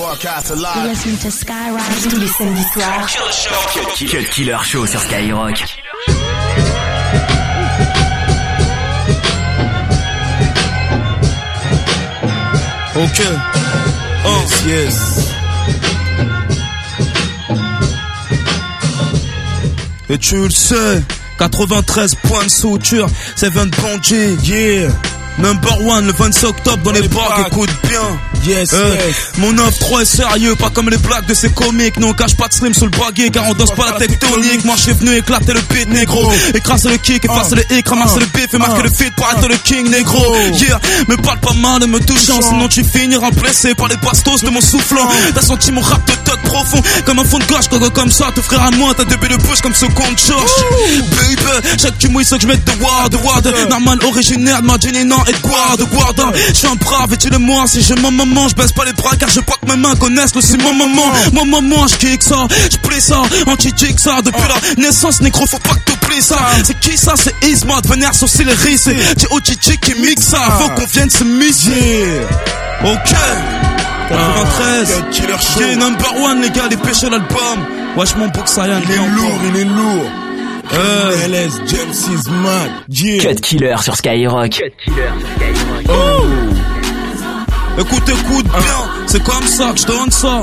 Listen to Skyrock tous les samedis soirs. Cut Killer Show sur Skyrock. Ok. Oh. Yes, yes. Et tu le sais, 93 points de suture, c'est 20 Bonji, yeah. Number one, le 26 octobre dans les bars, écoute bien. Yes, Euh, yes. Mon 9-3 est sérieux, pas comme les blagues de ces comiques. Non, on cache pas de slim sous le baguet, car on danse pas la tectonique. Moi, je suis venu éclater le beat, négro. Écraser le kick, effacer le hic, ramasser le bif et marquer le feed pour être le king, négro. Yeah, me parle pas mal, me touchant, sinon tu finiras blessé par les bastos de mon soufflant. T'as senti mon rap de toc profond, comme un fond de gauche, coco comme ça. Te frère à moi, t'as deux billes de bouche comme ce compte George. Baby, chaque tu mouilles, ce que je mets de ward, ward. Normal, originaire de ma non Edward, Guarda. Je suis un brave et tu le moi, si j'ai mon moment, je baisse pas les bras car je veux pas que mes mains connaissent le c'est mon moment. Mon moment, je kick ça, je ça, anti-kick ça. Depuis la naissance, négro, faut pas que t'oublies ça. C'est qui ça? C'est Isma, vénère sur Céleri, c'est T.O.G.G qui mixe ça. Faut qu'on vienne se miser. Ok. 93. Killer Show. Yeah, number one, les gars, les pêcheurs l'album. Wesh, mon book, ça y est, Il est lourd, il est lourd. Euh. LS, James is mad. Yeah. Cut Killer sur Skyrock. Écoute, écoute bien, c'est comme ça que je donne ça.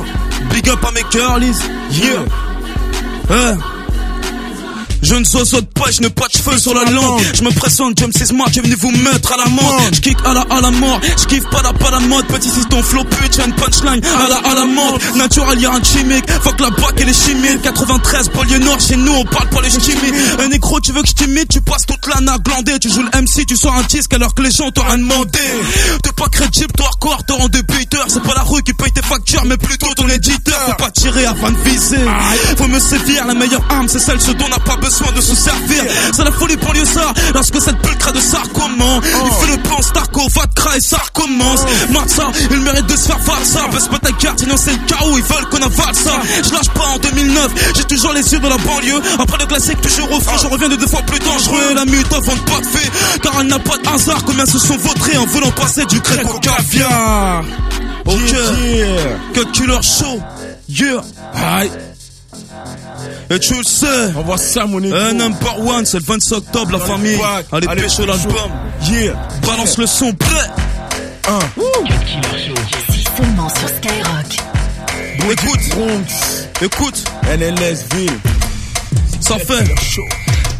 Big up à mes girlies, yeah. Eh. Je ne saute pas, je n'ai pas de cheveux sur la langue. Je me présente, James Smart, j'ai venu vous mettre à la mort. Je kick à la à la mort, je kiffe pas la pas la mode. Petit si ton flow pute, j'ai une punchline à la à la mode. Natural, y'a un chimique, fuck la bac et les chimiques. 93, banlieue nord, chez nous on parle pas les chimiques. Un négro, tu veux que je t'imite, tu passes toute la nappe glandée. Tu joues le MC, tu sors un disque alors que les gens t'ont rien demandé. T'es pas crédible, toi hardcore, rends des beaters. C'est pas la rue qui paye tes factures, mais plutôt ton éditeur. Faut pas tirer avant de viser. Faut me sévir, la meilleure arme, c'est celle ce dont on n'a pas besoin de se servir. C'est la folie pour ça, lorsque cette pulcra de ça commence. Il fait le plan Starco, Vodka et ça recommence. Matza, il mérite de se faire voir ça. Baisse pas ta carte, sinon c'est le chaos, ils veulent qu'on avale ça. Je lâche pas en 2009, j'ai toujours les yeux de la banlieue. Après le classique, toujours au fond, je reviens de deux fois plus dangereux. La mute avant de pas de fait, car elle n'a pas de hasard. Combien se sont vautrés en voulant passer du grec au caviar. Ok, Yeah. que killer show, yeah. Aïe. Et tu le sais. On voit ça, mon négro. Un number one, c'est le 25 octobre, la famille. Allez, Allez, pêche l'album. Yeah. Balance le son, prêt. Un. Seulement sur Skyrock. Écoute, écoute, NLS Ville. ça fait.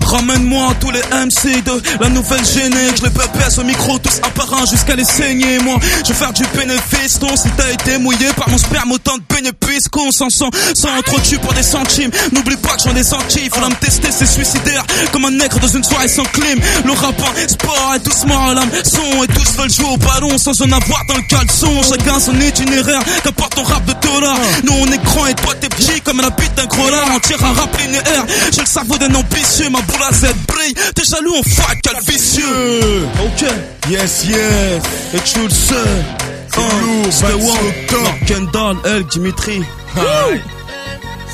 Ramène-moi tous les MC de la nouvelle générique. Je les pépesse au micro, tous un par un jusqu'à les saigner. Moi, je vais faire du bénéfice. Non, si t'as été mouillé par mon sperme, autant de bénéfices qu'on s'en sent. Sans trop pour des centimes. N'oublie pas que j'en ai senti. Faut la me tester, c'est suicidaire. Comme un nègre dans une soirée sans clim. Le rap, un sport est doucement à l'âme. Son et tous veulent jouer au ballon sans en avoir dans le caleçon. Chacun son itinéraire. Qu'importe ton rap de dollar. Nous, on est grand et toi, t'es petit comme la bite d'un gros lard. On tire un rap linéaire. J'ai le cerveau d'un ambitieux. Ma boule à Z brille. T'es jaloux, on fuck, quel vicieux. Ok. Yes, yes. Et tu le sais. C'est lourd, C'était 26 one. octobre. Mark Kendall, elle, Dimitri.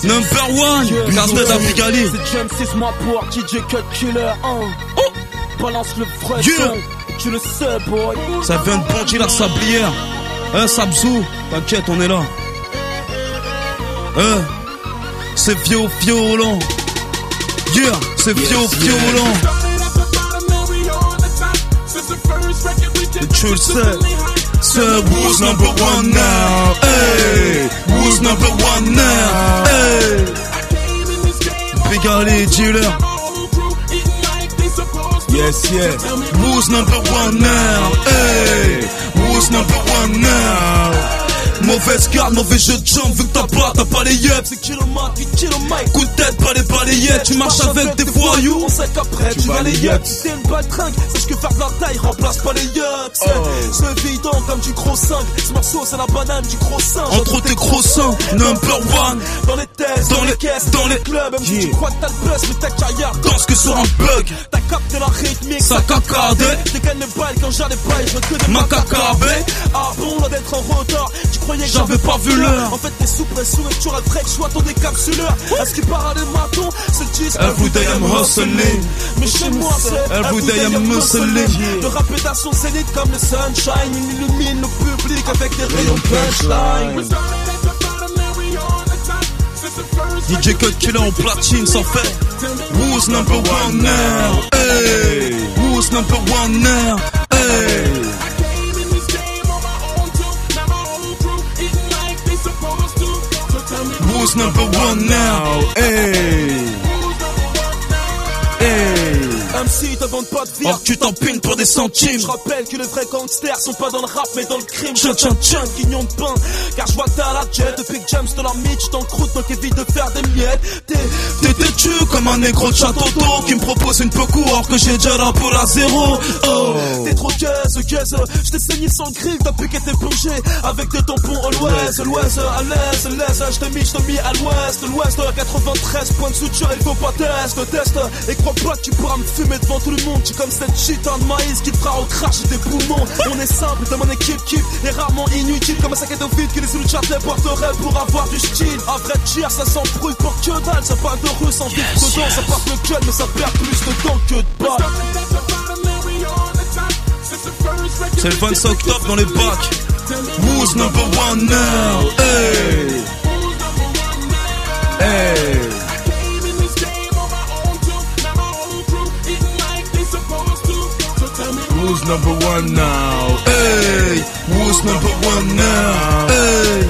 Number one. Gardez la. C'est James 6 mois pour DJ Cut Killer 1 Balance le vrai son Tu le sais boy Ça vient de Bonji la sablière. Eh, Sabzou, t'inquiète, on est là. C'est vieux violent. Yeah, c'est vieux violent. Tu le sais. C'est who's number one now? Hey, who's number one now? Hey, Big Ali, dealer. Yes, yes. Who's number one now? Hey, who's number one now? Mauvaise garde, mauvais jeu de jambes, vu que t'as pas, t'as pas les yeux. C'est kilomètre, 8 kilomètres Coup de tête, pas les balayettes, tu marches avec des voyous. On sait qu'après tu vas les yachts T'es une baltringue, sache que faire de la taille remplace pas les yachts C'est évident comme du gros 5 Ce morceau c'est la banane du gros 5 Entre tes gros seins, number one. Dans les tests, Dans les- caisses, dans les- clubs Même si tu crois que t'as le buzz mais ta carrière. Danse que sur un bug, T'as capté la rythmique, ça cacardé. Je gagne mes balles quand j'allais pas et je que des Ma macacabés. cacabé. Ah bon, là d'être en retard. Tu croyais que J'avais pas vu l'heure. En fait t'es sous pression et tu que je sois ton décapsuleur Est-ce qu'il part à des matons? C'est le disque Every day I'm hustling. Mais chez moi c'est Every day I'm hustling. Le rap est à son zénith comme le sunshine Il illumine le public avec des rayons punchline DJ Cut Killer en platine, ça fait Who's number one now? Hey, who's number one now? Hey. Who's number one now? Hey. Hey. MC te vante pas de vie. Or tu t'empines pour des centimes. Je rappelle que les vrais gangsters sont pas dans le rap mais dans le crime. Tchan, tchan, tchan. guignon de pain. Car je vois que t'as la jet depuis que James te la mitch dans le croûte donc évite de faire des miettes. T'es T'es têtu comme un négro de château d'eau qui me propose une peu court que j'ai déjà la pour à zéro. Oh. T'es trop gaze Je t'ai saigné sans grille depuis qu'elle t'es plongé Avec des tampons à l'ouest, l'ouest, à l'est, l'est Je t'ai mis, je mis à l'ouest, l'ouest 93 points de suture, il faut pas test, test Et crois pas que tu pourras me fumer devant tout le monde J'ai comme cette putain de maïs qui te fera au crash tes poumons On est simple dans mon équipe qui est rarement inutile Comme un sac à vide que les Zulu chat porteraient pour avoir du style Un vrai cheer, ça s'embrouille pour que dalle Ça parle de russe en vite dedans, ça part de gueule Mais ça perd plus de temps que de balles C'est le 25 octobre dans les bacs. Who's number one now? Hey. Hey. Who's number one now? Hey. Who's number one now? Hey.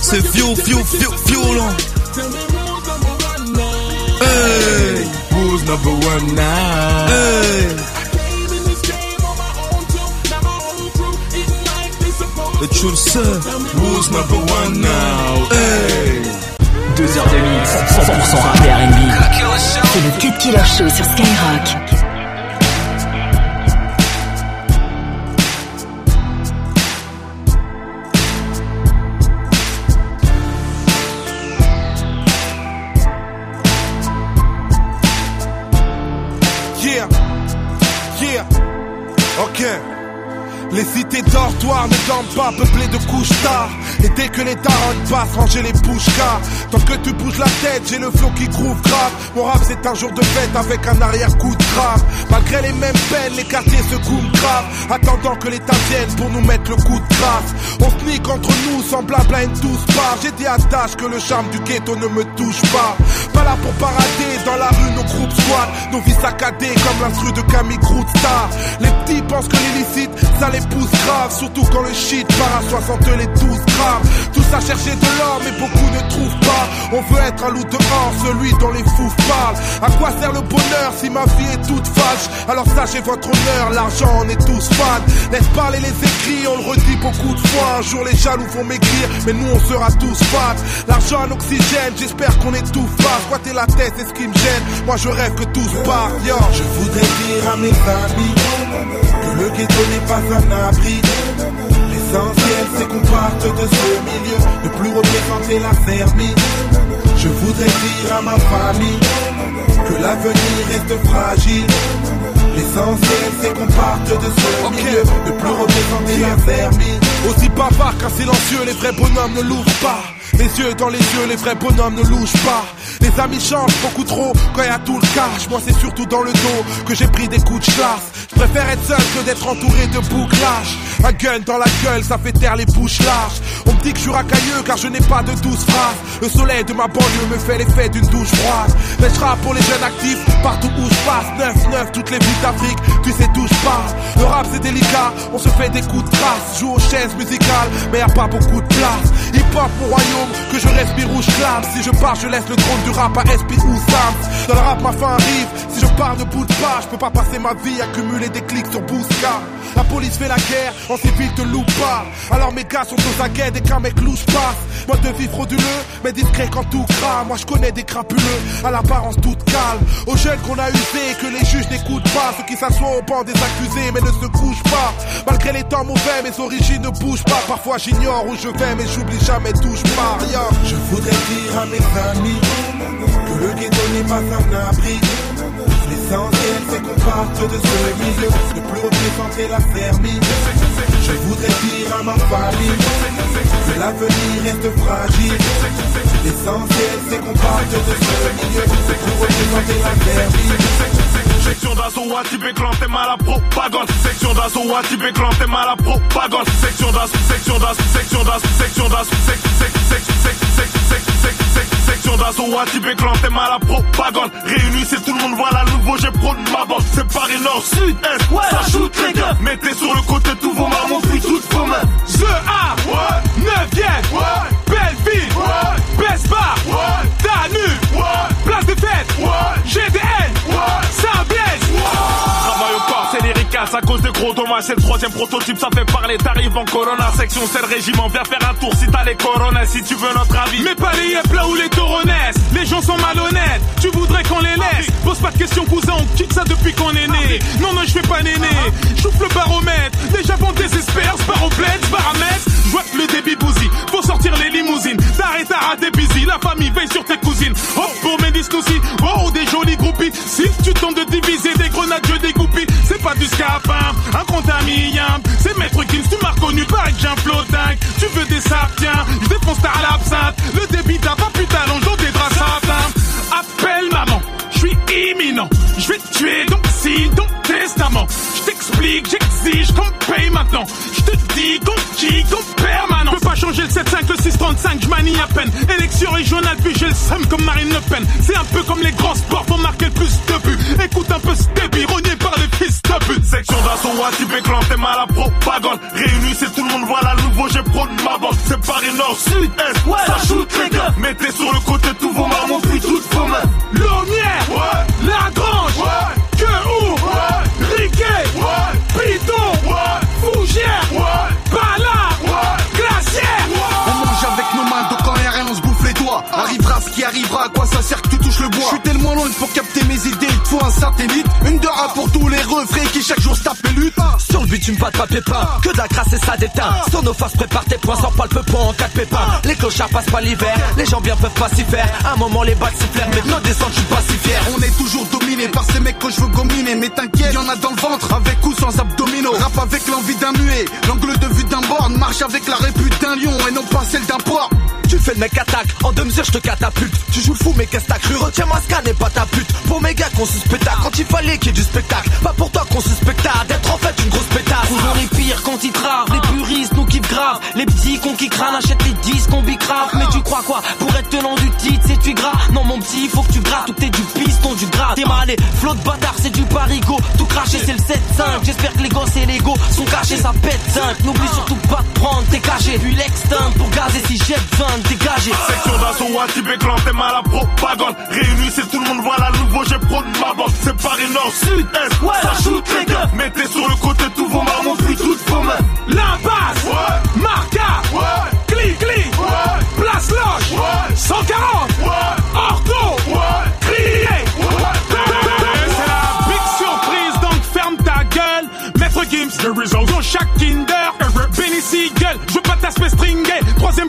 C'est viol, viol, viol, violent. Hey. Who's number one now? Hey. Le sais. Who's number one now? Hey. 2h de mix, 100% rap et R&B. C'est le Cut Killer Show sur Skyrock. Yeah, yeah, ok. Les cités dortoirs ne dorment pas, peuplées de couches tard. Et dès que les taronnes passent, ranger les bouches car Tant que tu bouges la tête, j'ai le flot qui groove grave. Mon rap c'est un jour de fête avec un arrière-coup de grave. Malgré les mêmes peines, les quartiers se coulent grave. Attendant que l'État vienne pour nous mettre le coup de grâce. On se entre nous, semblable à une douce part. J'ai dit à tâche que le charme du ghetto ne me touche pas. Pas là pour parader dans la rue, nos groupes squat. Nos vies saccadées comme l'instru de Camille Star. Les petits pensent que l'illicite, ça les pousse grave. Surtout quand le shit part à 60 les 12 Tous à chercher de l'or, mais beaucoup ne trouvent pas. On veut être un loup dehors, celui dont les fous parlent. À quoi sert le bonheur si ma vie est toute fâche? Alors sachez votre honneur, l'argent on est tous fans. Laisse parler les écrits, on le redit beaucoup de fois. Un jour les jaloux vont maigrir, mais nous on sera tous fans. L'argent en oxygène, j'espère qu'on est tout face. Squatter la tête, c'est ce qui me gêne. Moi je rêve que tout se part, yo. Je voudrais dire à mes amis que le ghetto n'est pas un abri. L'essentiel c'est qu'on parte de ce milieu, ne plus représenter la fermie. Je voudrais dire à ma famille que l'avenir reste fragile. L'essentiel c'est qu'on parte de ce milieu, ne plus représenter la fermie. Aussi bavard qu'un silencieux, les vrais bonhommes ne l'ouvrent pas. Les yeux dans les yeux, les vrais bonhommes ne louchent pas. Les amis changent beaucoup trop quand y tout le cash. Moi c'est surtout dans le dos que j'ai pris des coups de chasse. Je préfère être seul que d'être entouré de bouclages. Un gun dans la gueule, ça fait taire les bouches larges. On me dit que je suis racailleux car je n'ai pas de douce phrases. Le soleil de ma banlieue me fait l'effet d'une douche froide. Mais je pour les jeunes actifs, partout où je passe. 9-9, toutes les villes d'Afrique, tu sais d'où je parle. Le rap c'est délicat, on se fait des coups de trace. Joue aux chaises musicales, mais y a pas beaucoup de place. Hip hop mon royaume, que je respire ou je clame. Si je pars, je laisse le trône du rap à SP ou Sam. Dans le rap, ma fin arrive. Si je pars de bout de page, je peux pas passer ma vie à cumuler des clics sur Bousca. La police fait la guerre, en civil te loupe pas. Alors mes gars sont aux aguets dès qu'un mec louche passe. Mode de vie frauduleux, mais discret quand tout crame. Moi je connais des crapuleux, à l'apparence toute calme. Aux jeunes qu'on a usés, que les juges n'écoutent pas. Ceux qui s'assoient au banc des accusés, mais ne se couchent pas. Malgré les temps mauvais, mes origines ne bougent pas. Parfois j'ignore où je vais, mais j'oublie jamais je pars. Yo. Je voudrais dire à mes amis que le ghetto n'est pas un abri. L'essentiel c'est qu'on parte de ce milieu, ne plus représenter la fermie. Je voudrais dire à ma famille que l'avenir reste fragile. L'essentiel c'est qu'on parte de ce milieu, ne plus représenter la fermie. Section d'assaut, Atibé clan, t'es mal à propagande. Section d'assaut, Atibé clan, t'es mal à propagande. Section d'assaut, section d'assaut, section d'assaut, section d'assaut, section d'assaut, Atibé clan, t'es mal à propagande. Réunis, c'est tout le monde, voilà le nouveau, j'ai pro de ma bande. C'est Paris Nord, Sud, Est, ouais, ça shoot les gars. Mettez sur le côté tous vos mamans, puis toutes vos mains. The A, ouais, 9ème, ouais, Belleville, ouais, ouais, Danube, ouais, Place de Fête, ouais, GDN, ouais, Saint-Blaise, Travail au corps, c'est l'éricas à cause de gros dommages. C'est le troisième prototype, ça fait parler. T'arrives en Corona, section, c'est le régiment. Viens faire un tour si t'as les coronas, si tu veux notre avis. Mais pas les yep là où les tauronaises Les gens sont malhonnêtes, tu voudrais qu'on les laisse? Pose pas de questions cousin, on quitte ça depuis qu'on est né. Non non je fais pas néné, j'ouvre le baromètre. Déjà bon désespère, sparoplète, paramètres Je vois que le débit bousille, faut sortir les limousines. T'arrêtes à rater busy, la famille veille sur tes cousines. Hop pour mes disques aussi, oh des jolis groupies. Si tu tentes de Pas un contaminant C'est maître Gims, tu m'as reconnu, que j'ai un flottingue Tu veux des sapiens, je défonce ta l'absinthe. Le débit t'as pas putain dans des draps satin Appelle maman, je suis imminent. Je vais te tuer donc signe ton testament. Je t'explique, j'exige qu'on paye maintenant. Je te dis qu'on kick, qu'on permanent. Je peux pas changer le 7-5, le 6-35, je manie à peine. Élection régionale puis j'ai le seum comme Marine Le Pen. C'est un peu comme les grands sports, faut marquer le plus de buts. Écoute un peu ce par fils de pute Section d'assaut, Atibé clan, mal à propagande. Réunis, c'est tout le monde, voilà le nouveau, j'ai pro de ma bande. C'est Paris Nord, Sud, Est, ouais, ça shoot les gars. Mettez sur le côté tous vos mamans, puis toutes vos mains. Lomière, Ouais, La Grange, Ouais. Que où, Ouais. Riquet, ouais, Piton, ouais, Fougère, ouais, Bala, ouais. Glacière. On mange avec nos mains, donc en rien, on se bouffe les doigts. Arrivera ce qui arrivera, à quoi ça sert que tu touches le bois? Je suis tellement loin pour capter mes idées, il te faut un satellite. Refrains qui chaque jour se tapent les luttes. Sur le but, tu me pas de pépin. Que de la grâce et ça déteint. Sur nos faces, prépare tes points, sors pas le peu en cas de pépin. Les clochards passent pas l'hiver, les gens bien peuvent pas s'y faire. Un moment, les balles sifflèrent, mais nos descentes, je suis pas si fier. On est toujours dominé par ces mecs que je veux gominer. Mais t'inquiète, y en a dans le ventre, avec ou sans abdominaux. Rap avec l'envie d'un muet, l'angle de vue d'un borne. Marche avec la répute d'un lion et non pas celle d'un porc. Tu fais le mec attaque, en deux mesures je te catapulte. Tu joues le fou mais qu'est-ce que t'as cru? Retiens-moi ce n'est pas ta pute. Pour mes gars qu'on suspecta quand il fallait qu'il y ait du spectacle. Pas pour toi qu'on suspecta d'être en fait une grosse pétasse. Toujours les pires quand ils travent, les puristes nous kiffent grave Les petits cons qui crânent achètent les disques on bicrave. Mais tu crois quoi? Pour être tenant du titre c'est tu gras Non mon petit faut que tu grattes ou que t'es du piston du gras T'es malé, flot de bâtard c'est du parigo Tout craché c'est le 7-5 J'espère que les gosses et les go sont cachés. Ça pète 5 N'oublie surtout pas de prendre tes cachets. Puis l'extinct pour gazer si j'ai besoin de dégager Section d'assaut, Atibé clan, mal à propagande. Réunis, c'est tout le monde, voilà nouveau, j'ai pro de ma bande. C'est Paris Nord, Sud, Est, Ouais. ça shoot les gars. Mettez sur le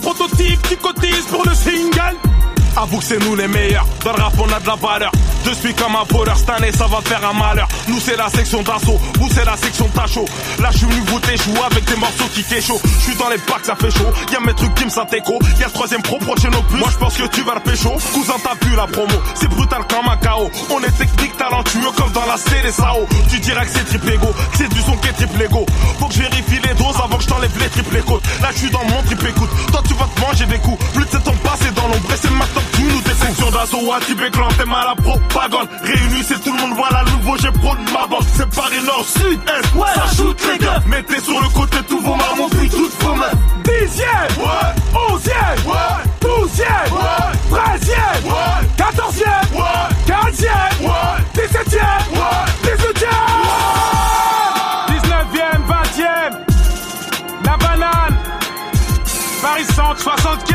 Troisième prototype qui cotise pour le single. Avoue que c'est nous les meilleurs. Dans le rap, on a de la valeur. Je suis comme un voleur. Cette année, ça va faire un malheur. Nous, c'est la section d'assaut. Vous, c'est la section tacho. Là, je suis venu vous jouer avec des morceaux qui chaud. Je suis dans les packs, ça fait chaud. Y'a mes trucs qui me s'intéco. Y'a le troisième pro prochain au plus. Moi, je pense que tu vas le pécho. Cousin, t'as vu la promo. C'est brutal comme un chaos. On est technique, talentueux comme dans la CDSAO. Tu diras que c'est triple ego. C'est du son qui est triple ego. Faut que je vérifie les doses avant que je t'enlève les triples côtes. Là, je suis dans mon triple écoute. Toi, tu vas te manger des coups. Plus de 7 ans passé dans l'ombre. C'est maintenant que tu nous découvres. Section d'assaut, Atibé clan, t'es mal à propagande. Réunis, c'est tout le monde, voilà le nouveau, j'ai pro de ma bande. C'est Paris Nord, Sud, Est, ouais, ça shoot les gars. Mettez sur le côté tous vos mamans, puis toutes vos mains. Dixième, Ouais, onzième, ouais, douzième, Ouais. treizième, Ouais. quatorzième, ouais, quinzième, ouais, dix-septième, ouais. dix-huitième, dix-neuvième, vingtième, la banane, Paris Centre 75.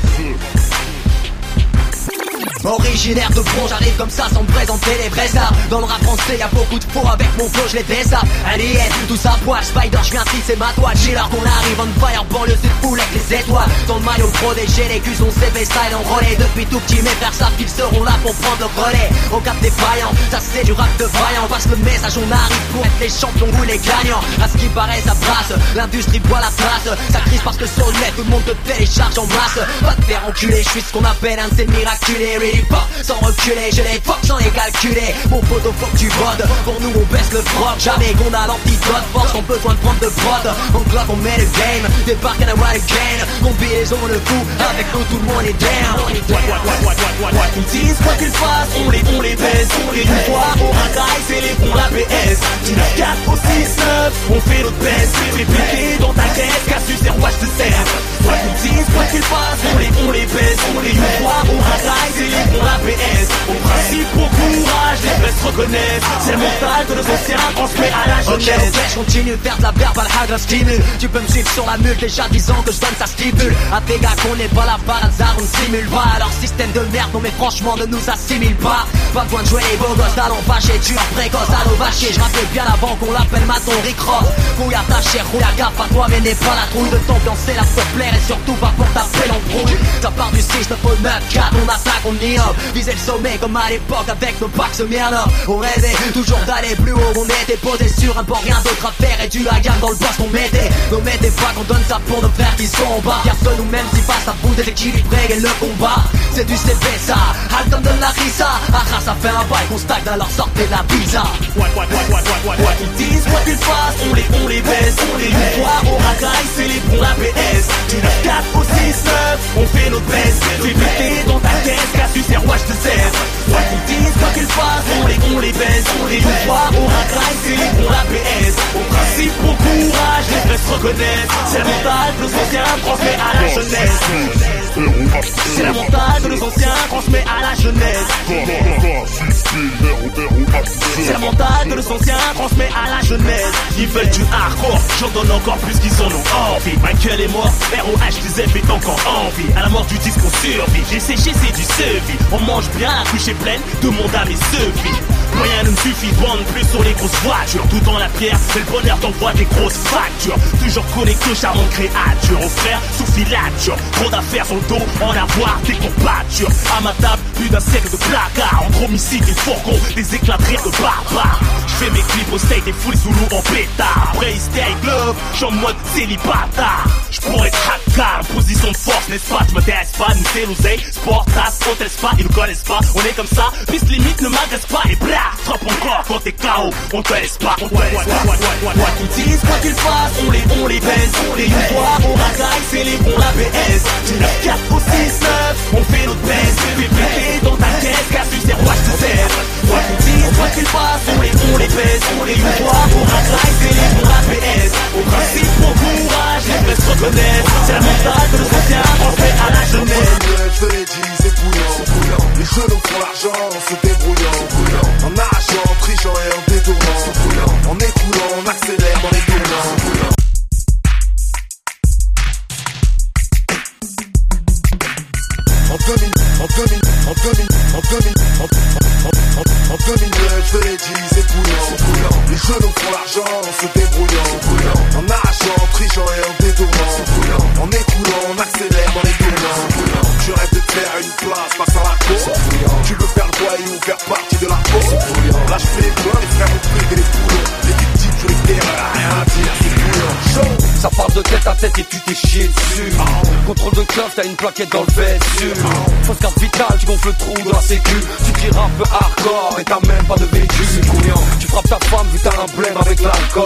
Originaire de Bron, j'arrive comme ça sans me présenter les vrais stars Dans le rap français y'a beaucoup de faux. Avec mon flow je les ça. Alien, tout ça poil, Spider, je viens c'est ma toile. Chiller qu'on arrive on fire, banlieue c'est full avec les étoiles. Dans le maillot protégé, les culs sont CV style enrôlés Depuis tout petit mes frères savent qu'ils seront là pour prendre le relais. Au cap des vaillants, ça c'est du rap de vaillant Passe le message on arrive pour être les champions ou les gagnants. À ce qui paraît ça brasse, l'industrie boit la place Ça crise parce que sur le net tout le monde te télécharge en masse. Pas te faire enculer, je suis ce qu'on appelle un de ces miraculés Sans reculer, je les fuck sans les calculer. Mon photo faut que tu votes, pour nous on baisse le froc Jamais qu'on a l'antidote, force on besoin de prendre de prod En club on met le game, débarque à la wild gain Combinaison le coup, avec nous tout le monde est down Quoi qu'ils disent, quoi qu'ils fassent, on les, on les baisse On les fois au racaille, c'est les bons la PS. Du 9-4 au 6-9, on fait notre best à la je continue de faire de la verbal hagre stimule. Tu peux me suivre sur la mule, déjà 10 ans que je donne ça stipule À tes gars qu'on n'est pas là par hasard, on ne simule pas. Alors système de merde, non mais franchement ne nous assimile pas. Pas besoin de jouer les beaux gosses, talons fâchés, tu as précoce, allô vacher. Je rappelle bien avant qu'on l'appelle maton Rick Ross. Fouille à ta chair, roule à gaffe à toi mais n'est pas la trouille de t'ambiancer là pour plaire Et surtout pas pour taper l'embrouille. Ça part du 6, 9 au 9, 4, on attaque, on y hop Viser le sommet comme à l'époque avec nos packs merde On rêvait toujours d'aller plus haut, on était posé sur un bord, rien d'autre à faire. Et du la dans le boss qu'on mettait. Nos mettez pas qu'on donne ça pour nos frères qui sont en bas. Que nous-mêmes si face à vous déséquilibré et le combat. C'est du CP ça, Alton de la risa. Arras ça fait un bail qu'on stagne alors sortez la pizza Quoi qu'ils disent, quoi qu'ils fassent, on les, on les baisse On les fois au racaille, c'est les bons la PS Du 9-4 au 6-9, on fait notre best Fais péter dans ta caisse, Cassius et roi je te sers. Quoi qu'ils disent, quoi qu'ils fassent, on les, on les baisse On les fois au racaille, c'est les bons la PS Au principe, au courage, les se reconnaissent. C'est le mental que nos anciens transmet à la jeunesse. C'est le mental que nos anciens transmet à la jeunesse. C'est le mental que nos anciens transmet à la jeunesse. Ils veulent du hardcore, j'en donne encore plus qu'ils en ont envie. Michael et moi, ROH des est encore envie À la mort du disque on survit, j'ai séché c'est du sevi On mange bien, la couche est pleine, demande à mes sevis Rien ne me suffit, bande plus sur les grosses voitures. Tout dans la pierre, c'est le bonheur t'envoie des grosses factures. Toujours connecté aux charmantes créatures Aux frères sous filature, trop d'affaires sur le dos En avoir des courbatures À ma table, plus d'un siècle de placards Entre homicides et fourgons, des éclats de rire de barbares Je fais mes clips au state et full Zulu en pétard. Après hystérique love, j'suis en mode célibataire. Je pourrais hardcore, position de force n'est-ce pas? Je me pas, nous c'est Sport, tasse, hôtesse pas, ils nous connaissent pas. On est comme ça, piste limite ne m'agresse pas. Et bla, frappe encore quand t'es KO On te laisse pas, on te laisse pas. Quoi qu'ils disent, quoi qu'ils fassent, on les, on les baisse On les fois, on racaille, c'est les bons la BS Du 9-4 au 6-9, on fait notre best Fais péter dans ta caisse, Cassius et roi je te quoi qu'ils fassent, on les, on les baisse On les on racaille, c'est les bons la BS Au principe, au courage, les vrais se reconnaissent C'est la mentale que nos anciens transmet à la jeunesse Je. Les genoux font l'argent en se débrouillant. En arrachant, en trichant et en détournant. En écoulant, on accélère genoux et tu t'es chié dessus. Contrôle de club, t'as une plaquette dans le vêtu Fausse carte vitale, tu gonfles le trou de la sécu. Tu tires un peu hardcore et t'as même pas de couillant, tu frappes ta femme vu t'as un blême avec l'alcool.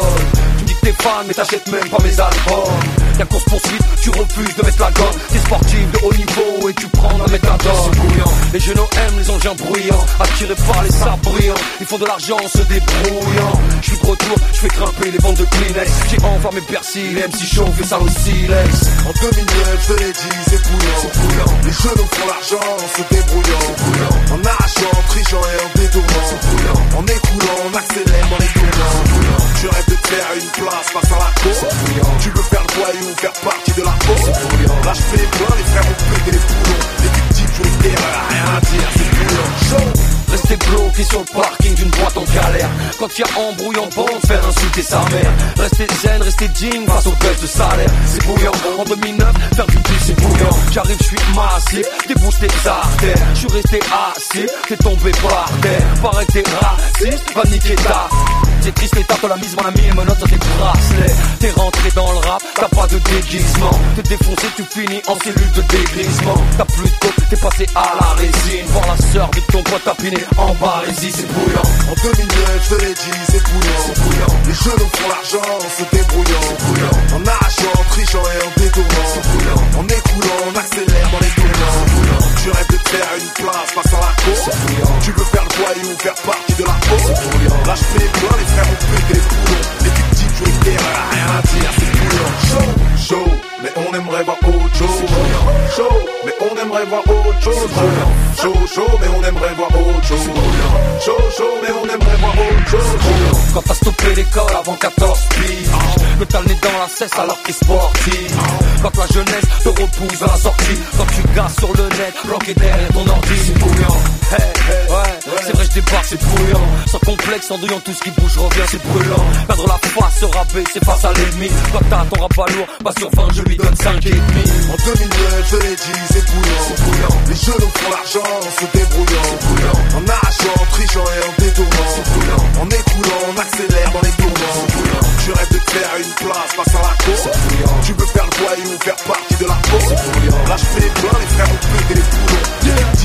Tu dis que t'es fan mais t'achètes même pas mes albums Y'a course poursuite, tu refuses de mettre la gomme. T'es sportif de haut niveau et tu prends la méthadone C'est couillant, les jeunes aiment les engins bruyants Attirés par les sabres brillants Ils font de l'argent en se débrouillant. Je suis de retour, je fais grimper les ventes de Kleenex. J'ai enfermé Persil, les MC chaud fait ça au silex En 2009, je l'ai dit, c'est couillant. Les genoux font l'argent en se débrouillant. En arrachant, en trichant et en détournant. En écoulant, on accélère dans les tournants. Je rêve de faire une place face à la cour. Tu veux faire le voyou, voulons faire partie de la force. Là, je fais les pleins, les frères ont pété les foulons. Les victimes, je les terreurs, rien à dire, c'est brûlant. Chaud, restez bloqués sur le parc quand y a embrouille en bande, faire insulter sa mère. Rester zen, rester digne face au baisse de salaire. C'est bouillant. En 2009, faire du pif, c'est bouillant. J'arrive, je suis massif, débouche tes artères. Je suis resté assis, t'es tombé par terre. Pareil, t'es raciste, va niquer ta. C'est triste l'état de la mise, mon ami, menottes sur tes bracelets. T'es rentré dans le rap, t'as pas de déguisement. T'es défoncé, tu finis en cellule de dégrisement. T'as plus de coke, t'es passé à la résine. Voir la sœur de ton pote tapiné en barésie, c'est bouillant. En 2009, dit, c'est bouillant. Les jeunes font l'argent en se débrouillant. En arrachant, avant 14 piges. T'as le nez dans la cesse alors que t'es sportif Quand la jeunesse te repousse à la sortie. Quand tu gasses sur le net, bloqué derrière ton ordi. C'est bouillant Hey, hey, ouais, c'est vrai je débarque, c'est bouillant Sans complexe, en douillant tout ce qui bouge revient, c'est brûlant Perdre la face, se rabaisser face à l'ennemi Quand t'as ton rap lourd, pas sur 20, je lui donne 5 et demi En 2009, je l'ai dit, c'est bouillant. Les jeunes font l'argent en se débrouillant. En arrachant, en trichant et en détournant. En écoulant, on accélère dans les tournants. Tu rêves de te faire une place face à la cour. Tu veux faire le voyou, faire partie de la peau. Là, je fais plein, les frères ont pété les boulons.